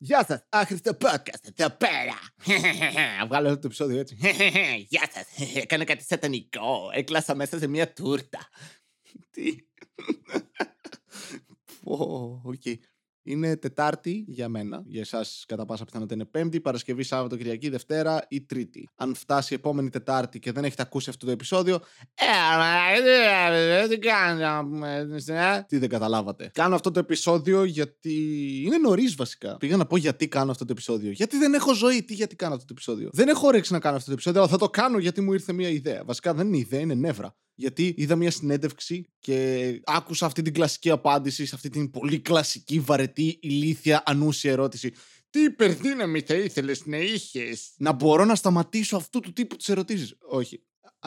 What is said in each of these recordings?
Γεια σας, άχρηστο podcast εδώ πέρα. Βγάλω αυτό το επεισόδιο έτσι. Γεια σας, έκανα κάτι σατανικό. Έκλασα μέσα σε μια τούρτα. Τι; Οκ. Είναι Τετάρτη για μένα. Για εσάς, κατά πάσα πιθανότητα είναι Πέμπτη, Παρασκευή, Σάββατο, Κυριακή, Δευτέρα ή Τρίτη. Αν φτάσει η επόμενη Τετάρτη και δεν έχετε ακούσει αυτό το επεισόδιο. Ε, τι κάνετε. Τι δεν καταλάβατε. Κάνω αυτό το επεισόδιο γιατί είναι νωρίς βασικά. Πήγα να πω γιατί κάνω αυτό το επεισόδιο. Γιατί δεν έχω ζωή. Τι γιατί κάνω αυτό το επεισόδιο. Δεν έχω όρεξη να κάνω αυτό το επεισόδιο, αλλά θα το κάνω γιατί μου ήρθε μια ιδέα. Βασικά δεν είναι ιδέα, είναι νεύρα γιατί είδα μια συνέντευξη και άκουσα αυτή την κλασική απάντηση σε αυτή την πολύ κλασική, βαρετή, ηλίθια, ανούσια ερώτηση. Τι υπερδύναμη θα ήθελε να είχες; Να μπορώ να σταματήσω αυτού του τύπου τις ερωτήσεις. Όχι.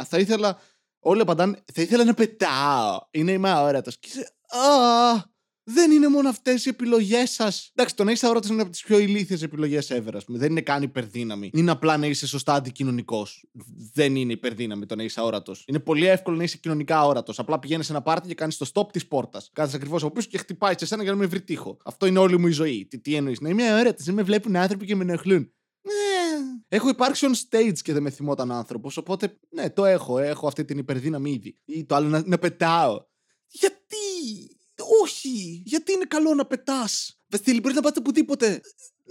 Θα ήθελα. Όλοι απαντάνε. Θα ήθελα να πετάω. Είναι είμαι αόρατος. Και είσαι. Α, δεν είναι μόνο αυτές οι επιλογές σας. Εντάξει, το να είσαι αόρατο είναι από τις πιο ηλίθιες επιλογές ever, ας πούμε. Δεν είναι καν υπερδύναμη. Είναι απλά να είσαι σωστά αντικοινωνικός. Δεν είναι υπερδύναμη το να είσαι αόρατος. Είναι πολύ εύκολο να είσαι κοινωνικά αόρατος. Απλά πηγαίνεις σε ένα πάρτι και κάνεις το stop της πόρτας. Κάθεσαι ακριβώς από πίσω και χτυπάει σε σένα για να με βρει τείχο. Αυτό είναι όλη μου η ζωή. Τι, τι εννοείς. Να είμαι αόρατος, δεν με βλέπουν άνθρωποι και με ενοχλούν. Ναι. Έχω υπάρξει on stage και δεν με θυμόταν άνθρωπος. Οπότε, ναι, το έχω. Έχω αυτή την υπερδύναμη ήδη. Ή το άλλο να, να πετάω. Γιατί; Όχι! Γιατί είναι καλό να πετάς; Βαστίλη, μπορείς να πάτε οπουδήποτε.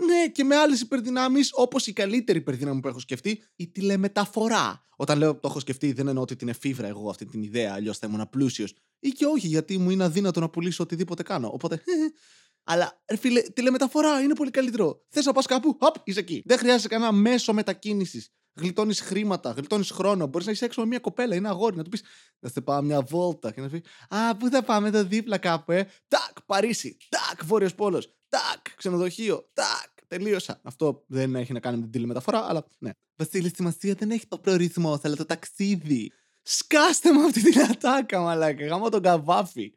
Ναι, και με άλλες υπερδυνάμεις, όπως η καλύτερη υπερδύναμη που έχω σκεφτεί, η τηλεμεταφορά. Όταν λέω το έχω σκεφτεί, δεν εννοώ ότι την εφήβρα εγώ αυτή την ιδέα, αλλιώς θα ήμουν πλούσιο. Ή και όχι, γιατί μου είναι αδύνατο να πουλήσω οτιδήποτε κάνω. Οπότε. Αλλά, ρε φίλε, τηλεμεταφορά είναι πολύ καλύτερο. Θες να πας κάπου, hop, είσαι εκεί. Δεν χρειάζεται κανένα μέσο μετακίνησης γλιτώνεις χρήματα, γλιτώνεις χρόνο. Μπορείς να είσαι έξω με μια κοπέλα ή ένα αγόρι να του πεις Θα σε πάω μια βόλτα και να πει Α, πού θα πάμε εδώ δίπλα κάπου, ε. Τακ, Παρίσι. Τακ, Βόρειος Πόλος. Τακ, ξενοδοχείο. Τακ, τελείωσα. Αυτό δεν έχει να κάνει με την τηλεμεταφορά, αλλά ναι. Βασίλης, σημασία δεν έχει το προορισμό, αλλά το ταξίδι. Σκάστε με αυτή την ατάκα, μαλάκα. Γαμώ τον Καβάφη.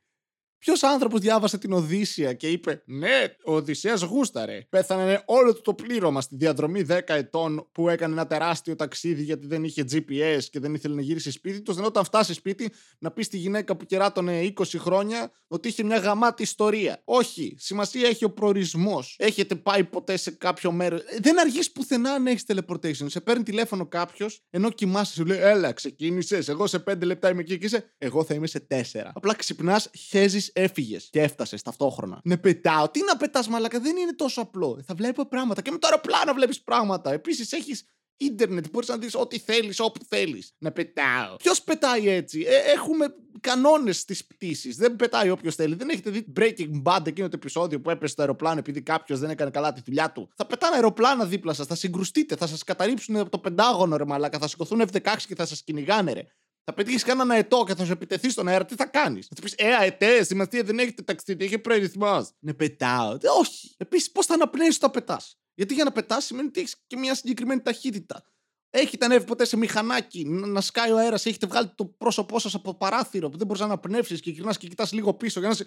Ποιος άνθρωπος διάβασε την Οδύσσεια και είπε Ναι, ο Οδυσσέας γούσταρε. Πέθανε όλο το πλήρωμα στη διαδρομή 10 ετών που έκανε ένα τεράστιο ταξίδι γιατί δεν είχε GPS και δεν ήθελε να γυρίσει σπίτι τους. Δεν όταν φτάσει σπίτι να πεις στη γυναίκα που κεράτωνε 20 χρόνια ότι είχε μια γαμάτη ιστορία. Όχι. Σημασία έχει ο προορισμός. Έχετε πάει ποτέ σε κάποιο μέρος. Δεν αργείς πουθενά να έχεις teleportation. Σε παίρνει τηλέφωνο κάποιος ενώ κοιμάσαι, σου λέει Έλα, ξεκίνησες. Εγώ σε 5 λεπτά είμαι εκεί και είσαι. Εγώ θα είμαι σε 4. Απλά ξυπνάς, χέζεις έφυγες και έφτασες ταυτόχρονα. Ναι, πετάω. Τι να πετάς, μαλακα, δεν είναι τόσο απλό. Θα βλέπω πράγματα και με το αεροπλάνο βλέπεις πράγματα. Επίσης έχεις ίντερνετ, μπορείς να δεις ό,τι θέλεις, όπου θέλεις. Να πετάω. Ποιος πετάει έτσι; Ε, έχουμε κανόνες στις πτήσεις. Δεν πετάει όποιος θέλει. Δεν έχετε δει Breaking Bad εκείνο το επεισόδιο που έπεσε το αεροπλάνο επειδή κάποιος δεν έκανε καλά τη δουλειά του; Θα πετάνε αεροπλάνα δίπλα σας, θα συγκρουστείτε, θα σας καταρρύψουν από το πεντάγωνο ρε μαλάκα, θα σηκωθούν F16 και θα σας κυνηγάνε ρε θα πετύχεις κανέναν αετό και θα σου επιτεθεί στον αέρα, τι θα κάνεις; Θα του πεις Ε, αετέ, σημασία δεν έχετε ταξίδι, έχει προορισμό. Ναι, πετάω. Ε, όχι. Επίσης, πώς θα αναπνέεις όταν πετάς; Γιατί για να πετάς σημαίνει ότι έχεις και μια συγκεκριμένη ταχύτητα. Έχετε ανέβει ποτέ σε μηχανάκι να σκάει ο αέρας, έχετε βγάλει το πρόσωπό σας από το παράθυρο που δεν μπορείς να αναπνεύσεις και γυρνάς και κοιτάς λίγο πίσω για να σε.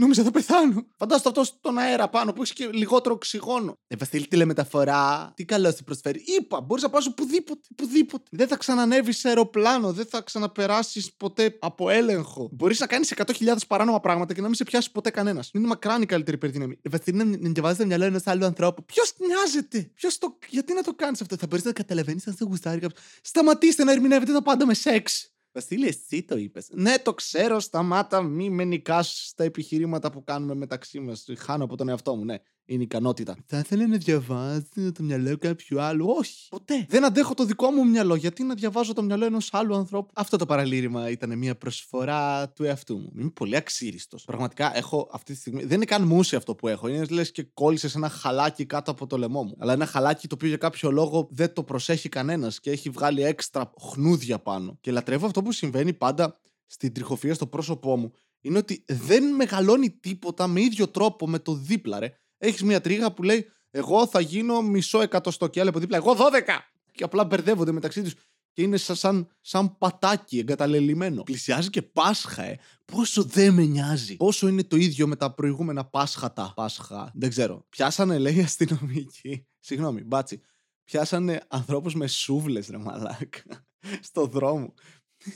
Νόμιζα θα πεθάνω. Φαντάζομαι αυτό στον αέρα πάνω που έχεις και λιγότερο οξυγόνο. Ε, Βασίλη, τηλεμεταφορά. Τι καλό σου προσφέρει. Είπα, μπορείς να πας οπουδήποτε, οπουδήποτε. Δεν θα ξανανεύει σε αεροπλάνο, δεν θα ξαναπεράσεις ποτέ από έλεγχο. Μπορείς να κάνεις 100.000 παράνομα πράγματα και να μην σε πιάσει ποτέ κανένας. Είναι μακράν η καλύτερη υπερδύναμη. Ε, Βασίλη, να διαβάζεις το μυαλό ενός άλλου ανθρώπου. Ποιος νοιάζεται; Ποιος το... Γιατί να το κάνεις αυτό; Θα μπορείς να καταλαβαίνεις αν σε γουστάρει κάποιος. Σταματήστε να ερμηνεύετε τα πάντα με σεξ. Βασίλη, εσύ το είπες; Ναι, το ξέρω. Σταμάτα, μη με νικάς στα επιχειρήματα που κάνουμε μεταξύ μας. Χάνω από τον εαυτό μου, ναι είναι ικανότητα. Θα ήθελα να διαβάσει το μυαλό κάποιου άλλου. Όχι, ποτέ. Δεν αντέχω το δικό μου μυαλό. Γιατί να διαβάζω το μυαλό ενός άλλου ανθρώπου; Αυτό το παραλήρημα ήταν μια προσφορά του εαυτού μου. Είμαι πολύ αξίριστος. Πραγματικά έχω αυτή τη στιγμή. Δεν είναι καν μουσι αυτό που έχω. Είναι λες και κόλλησες ένα χαλάκι κάτω από το λαιμό μου. Αλλά ένα χαλάκι το οποίο για κάποιο λόγο δεν το προσέχει κανένας και έχει βγάλει έξτρα χνούδια πάνω. Και λατρεύω αυτό που συμβαίνει πάντα στην τριχοφία στο πρόσωπό μου. Είναι ότι δεν μεγαλώνει τίποτα με ίδιο τρόπο με το δίπλα, ρε έχεις μια τρίγα που λέει Εγώ θα γίνω μισό εκατοστό και άλλη από δίπλα. Εγώ 12! Και απλά μπερδεύονται μεταξύ τους και είναι σαν, σαν πατάκι εγκαταλελειμμένο. Πλησιάζει και Πάσχα, ε. Πόσο δεν με νοιάζει. Πόσο είναι το ίδιο με τα προηγούμενα Πάσχατα. Πάσχα. Δεν ξέρω. Πιάσανε, λέει, αστυνομικοί. Συγγνώμη, μπάτσι. Πιάσανε ανθρώπους με σούβλες, ρε μαλάκα. στο δρόμο.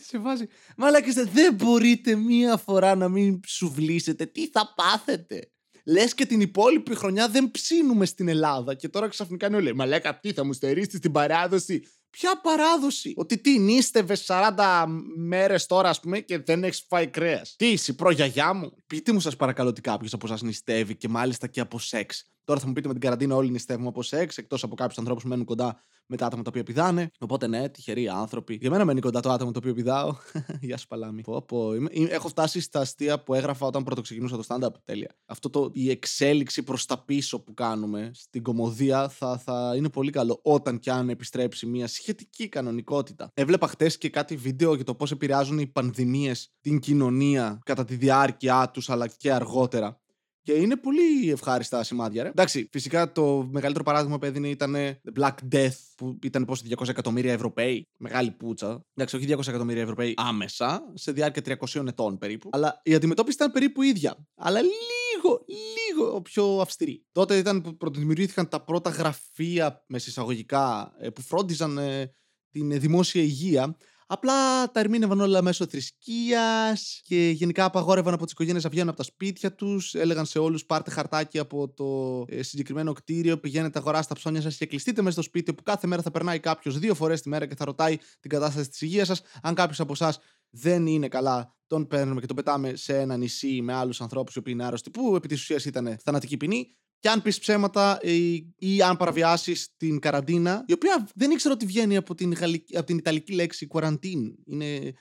Σε βάζει. Μαλάκες, δεν μπορείτε μία φορά να μην σουβλήσετε. Τι θα πάθετε; Λες και την υπόλοιπη χρονιά δεν ψήνουμε στην Ελλάδα. Και τώρα ξαφνικά είναι όλοι. Μα λέκα τι θα μου στερήσεις την παράδοση. Ποια παράδοση; Ότι τι, νίστευες 40 μέρες τώρα, ας πούμε, και δεν έχεις φάει κρέας. Τι είσαι, προγιαγιά μου; Πείτε μου, σας παρακαλώ, ότι κάποιος από εσά νηστεύει και μάλιστα και από σεξ. Τώρα θα μου πείτε με την καραντίνα όλοι νηστεύουμε από σεξ, εκτός από κάποιους ανθρώπους που μένουν κοντά με τα άτομα τα οποία πηδάνε. Οπότε ναι, τυχεροί άνθρωποι. Για μένα μένει κοντά το άτομο το οποίο πηδάω. Γεια σου, παλάμη. Πω, πω. Έχω φτάσει στα αστεία που έγραφα όταν πρώτο ξεκινούσα το stand-up. Τέλεια. Αυτό το, η εξέλιξη προς τα πίσω που κάνουμε στην κομμωδία θα, θα είναι πολύ καλό όταν και αν επιστρέψει μια σχετική κανονικότητα. Έβλεπα χτες και κάτι βίντεο για το πώς επηρεάζουν οι πανδημίες την κοινωνία κατά τη διάρκεια τους αλλά και αργότερα. Και είναι πολύ ευχάριστα σημάδια, ρε. Εντάξει, φυσικά το μεγαλύτερο παράδειγμα που έδινε ήταν Black Death, που ήταν πόσο 200 εκατομμύρια Ευρωπαίοι. Μεγάλη πούτσα. Εντάξει, όχι 200 εκατομμύρια Ευρωπαίοι άμεσα, σε διάρκεια 300 ετών περίπου. Αλλά η αντιμετώπιση ήταν περίπου ίδια. Αλλά λίγο, λίγο πιο αυστηρή. Τότε ήταν που πρωτοδημιουργήθηκαν τα πρώτα γραφεία, με συσσαγωγικά, ε, που φρόντιζαν ε, την δημόσια υγεία Απλά τα ερμήνευαν όλα μέσω θρησκείας και γενικά απαγόρευαν από τις οικογένειες να βγαίνουν από τα σπίτια τους. Έλεγαν σε όλους: Πάρτε χαρτάκι από το ε, συγκεκριμένο κτίριο, πηγαίνετε αγορά στα ψώνια σας και κλειστείτε μέσα στο σπίτι που κάθε μέρα θα περνάει κάποιος δύο φορές τη μέρα και θα ρωτάει την κατάσταση της υγείας σας. Αν κάποιος από εσάς δεν είναι καλά, τον παίρνουμε και τον πετάμε σε ένα νησί με άλλους ανθρώπους οι οποίοι είναι άρρωστοι, που επί της ουσίας ήταν θανατική ποινή. Και αν πεις ψέματα ή, ή αν παραβιάσεις την καραντίνα, η οποία δεν ήξερα ότι βγαίνει από την, γαλλική, από την ιταλική λέξη quarantine. Είναι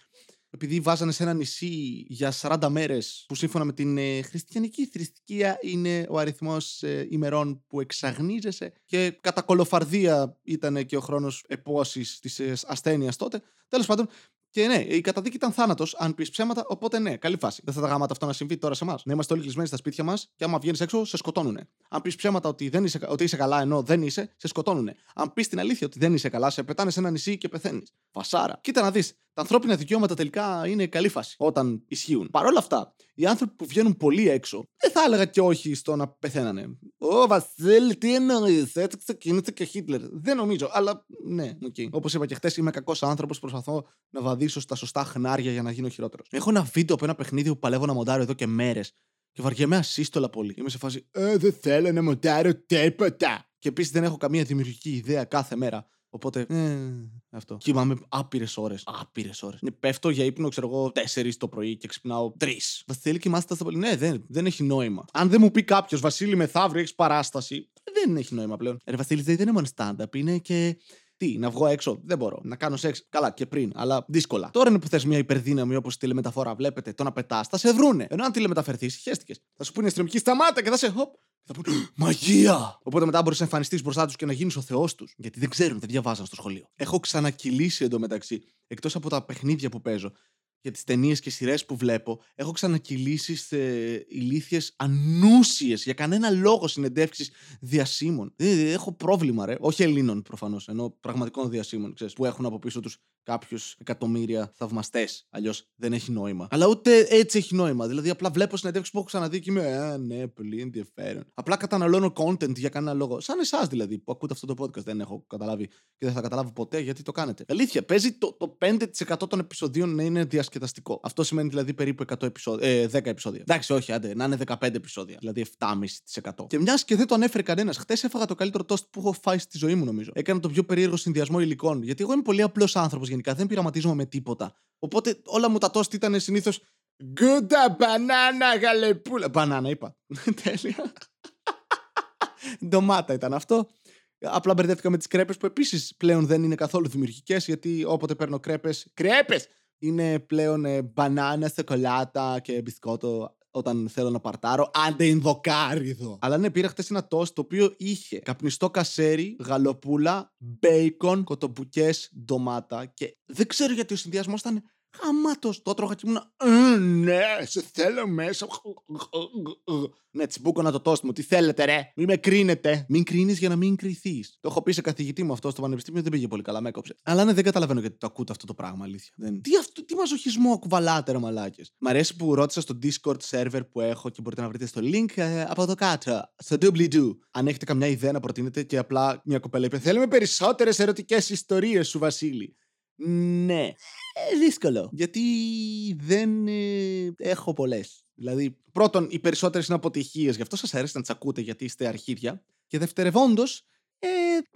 επειδή βάζανε σε ένα νησί για 40 μέρες, που σύμφωνα με την ε, χριστιανική θρησκεία είναι ο αριθμός ε, ημερών που εξαγνίζεσαι. Και κατά κολοφαρδία ήταν και ο χρόνος επόση της ε, ασθένειας τότε. Τέλος πάντων, και ναι, η καταδίκη ήταν θάνατος, αν πεις ψέματα, οπότε ναι, καλή φάση. Δεν θα τα γάματα αυτό να συμβεί τώρα σε εμάς. Να είμαστε όλοι κλεισμένοι στα σπίτια μας και άμα βγαίνεις έξω, σε σκοτώνουν. Αν πεις ψέματα ότι, δεν είσαι, ότι είσαι καλά ενώ δεν είσαι, σε σκοτώνουν. Αν πεις την αλήθεια ότι δεν είσαι καλά, σε πετάνε σε ένα νησί και πεθαίνεις. Φασάρα. Κοίτα να δεις, τα ανθρώπινα δικαιώματα τελικά είναι καλή φάση όταν ισχύουν. Παρ' όλα αυτά, οι άνθρωποι που βγαίνουν πολύ έξω, δεν θα έλεγα και όχι στο να πεθαίνανε. Ω Βασίλη, τι εννοείς, έτσι ξεκίνησε και Χίτλερ. Δεν νομίζω, αλλά ναι, okay. Όπως είπα και χθες, είμαι κακός άνθρωπος, προσπαθώ να βαδίσω στα σωστά χνάρια για να γίνω χειρότερος. Έχω ένα βίντεο από ένα παιχνίδι που παλεύω να μοντάρω εδώ και μέρες. Και βαριέμαι ασύστολα πολύ. Είμαι σε φάση, Ε, δεν θέλω να μοντάρω τίποτα. Και επίσης δεν έχω καμία δημιουργική ιδέα κάθε μέρα. Οπότε, ε, αυτό. Κοιμάμαι άπειρες ώρες. Άπειρες ώρες. Ναι, πέφτω για ύπνο, ξέρω εγώ, 4 το πρωί και ξυπνάω 3. Βασίλη, κοιμάστε τόσο πολύ. Ναι, δεν, δεν έχει νόημα. Αν δεν μου πει κάποιος, Βασίλη, μεθαύριο έχεις παράσταση, δεν έχει νόημα πλέον. Ρε Βασίλη, δεν είναι μόνο stand-up, είναι και τι, να βγω έξω, δεν μπορώ. Να κάνω σεξ, καλά και πριν, αλλά δύσκολα. Τώρα είναι που θε μια υπερδύναμη όπως τηλεμεταφορά, βλέπετε, το να πετάς, θα σε βρούνε. Ενώ αν τηλεμεταφερθείς, χαίστηκες. Θα σου πούνε αστυνομική σταμάτα και θα σε χοπ. Θα πούνε Μαγεία! Οπότε μετά μπορείς να εμφανιστείς μπροστά τους και να γίνεις ο θεός τους. Γιατί δεν ξέρουν, δεν διαβάζαν στο σχολείο. Έχω ξανακυλήσει εντωμεταξύ, εκτός από τα παιχνίδια που παίζω, για τις ταινίες και σειρές που βλέπω, έχω ξανακυλήσει σε ηλίθιες ανούσιες για κανένα λόγο συνεντεύξεις διασύμων. έχω πρόβλημα, ρε. Όχι Ελλήνων προφανώς, ενώ πραγματικών διασύμων, ξέρεις, που έχουν από πίσω τους κάποιους εκατομμύρια θαυμαστές. Αλλιώς δεν έχει νόημα. Αλλά ούτε έτσι έχει νόημα. Δηλαδή, απλά βλέπω συνεντεύξεις που έχω ξαναδεί και είμαι, Α, ναι, πολύ ενδιαφέρον. Απλά καταναλώνω content για κανένα λόγο. Σαν εσάς δηλαδή που ακούτε αυτό το podcast. Δεν έχω καταλάβει και δεν θα καταλάβω ποτέ γιατί το κάνετε. Αλήθεια, παίζει το, το 5% των επεισοδίων να είναι διασκεδαστικό διασκεδαστικό. Αυτό σημαίνει δηλαδή περίπου 100 επεισόδια, ε, 10 επεισόδια. Εντάξει, όχι, άντε, να είναι 15 επεισόδια. Δηλαδή 7,5%. Και μιας και δεν το ανέφερε κανένας, χθες έφαγα το καλύτερο τόστ που έχω φάει στη ζωή μου, νομίζω. Έκανα το πιο περίεργο συνδυασμό υλικών. Γιατί εγώ είμαι πολύ απλός άνθρωπος γενικά, δεν πειραματίζομαι με τίποτα. Οπότε όλα μου τα τόστ ήταν συνήθως. Γκούντα μπανάνα γαλεπούλα. Μπανάνα, είπα. Τέλεια. Ντομάτα ήταν αυτό. Απλά μπερδεύτηκα με τις κρέπες που επίσης πλέον δεν είναι καθόλου δημιουργικές, γιατί όποτε παίρνω κρέπες. Κρέπες! είναι πλέον ε, μπανάνα, σοκολάτα και μπισκότο όταν θέλω να παρτάρω, αντεινδοκάριδο. Αλλά ναι, πήρα χτες ένα τόστ το οποίο είχε καπνιστό κασέρι, γαλοπούλα, μπέικον, κοτομπουκέ, ντομάτα και δεν ξέρω γιατί ο συνδυασμός ήταν Χαμάτο. Το τρώγα και ήμουν. «Ε, ναι, σε θέλω μέσα. Ναι, τσιμπούκονα το τόστ μου. Τι θέλετε, ρε. Μην με κρίνετε. Μην κρίνεις για να μην κρυθείς. Το έχω πει σε καθηγητή μου αυτό στο πανεπιστήμιο, δεν πήγε πολύ καλά, με έκοψε. Αλλά ναι, δεν καταλαβαίνω γιατί το ακούτε αυτό το πράγμα, αλήθεια. Δεν... Τι, αυτό, τι μαζοχισμό κουβαλάτε, ρε μαλάκες. Μ' αρέσει που ρώτησα στο Discord server που έχω και μπορείτε να βρείτε στο link ε, από εδώ κάτω. Στο doobly-doo. Αν έχετε καμιά ιδέα να προτείνετε και απλά μια κοπέλα είπε: Θέλουμε περισσότερες ερωτικές ιστορίες σου, Βασίλη. Ναι. Ε, δύσκολο. Γιατί δεν ε, έχω πολλές. Δηλαδή, πρώτον, οι περισσότερες είναι αποτυχίες, γι' αυτό σας αρέσει να τσακούτε γιατί είστε αρχίδια. Και δευτερευόντως, ε,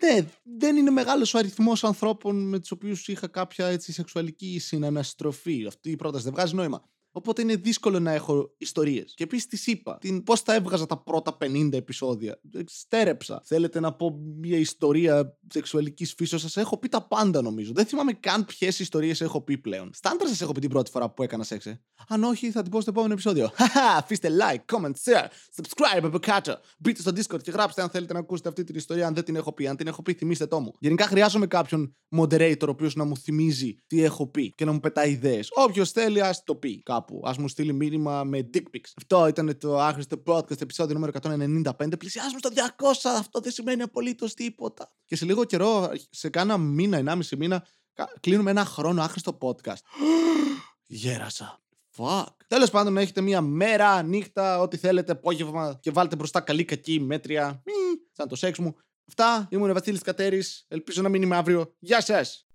ναι, δεν είναι μεγάλος ο αριθμός ανθρώπων με τους οποίους είχα κάποια έτσι, σεξουαλική συναναστροφή. Αυτή η πρόταση δεν βγάζει νόημα. Οπότε είναι δύσκολο να έχω ιστορίες. Και επίσης τη είπα πώς θα έβγαζα τα πρώτα 50 επεισόδια. Στέρεψα. Θέλετε να πω μια ιστορία σεξουαλικής φύσεως, σας έχω πει τα πάντα νομίζω. Δεν θυμάμαι καν ποιες ιστορίες έχω πει πλέον. Στάντρα σας έχω πει την πρώτη φορά που έκανα σεξ. Ε. Αν όχι, θα την πω στο επόμενο επεισόδιο. Χαχά, αφήστε like, comment, share, subscribe από κάτω. Μπείτε στο Discord και γράψτε αν θέλετε να ακούσετε αυτή την ιστορία. Αν δεν την έχω πει, αν την έχω πει, θυμίστε το μου. Γενικά χρειάζομαι κάποιον moderator ο οποίος να μου θυμίζει τι έχω πει και να μου πετάει ιδέες. Όποιος θέλει, ας το πει κάπου. Α μου στείλει μήνυμα με dick pics. Αυτό ήταν το άχρηστο podcast επεισόδιο νούμερο 195. Πλησιάζουμε στο 200. Αυτό δεν σημαίνει απολύτως τίποτα. Και σε λίγο καιρό, σε κάνα μήνα, ενάμιση μήνα, κλείνουμε ένα χρόνο άχρηστο podcast. Γέρασα. Fuck. Τέλος πάντων, έχετε μία μέρα, νύχτα, ό,τι θέλετε, απόγευμα και βάλτε μπροστά καλή, κακή, μέτρια. Μη, σαν το σεξ μου. Αυτά. Ήμουν ο Βασίλης Κατέρης. Ελπίζω να μείνουμε αύριο. Γεια σας.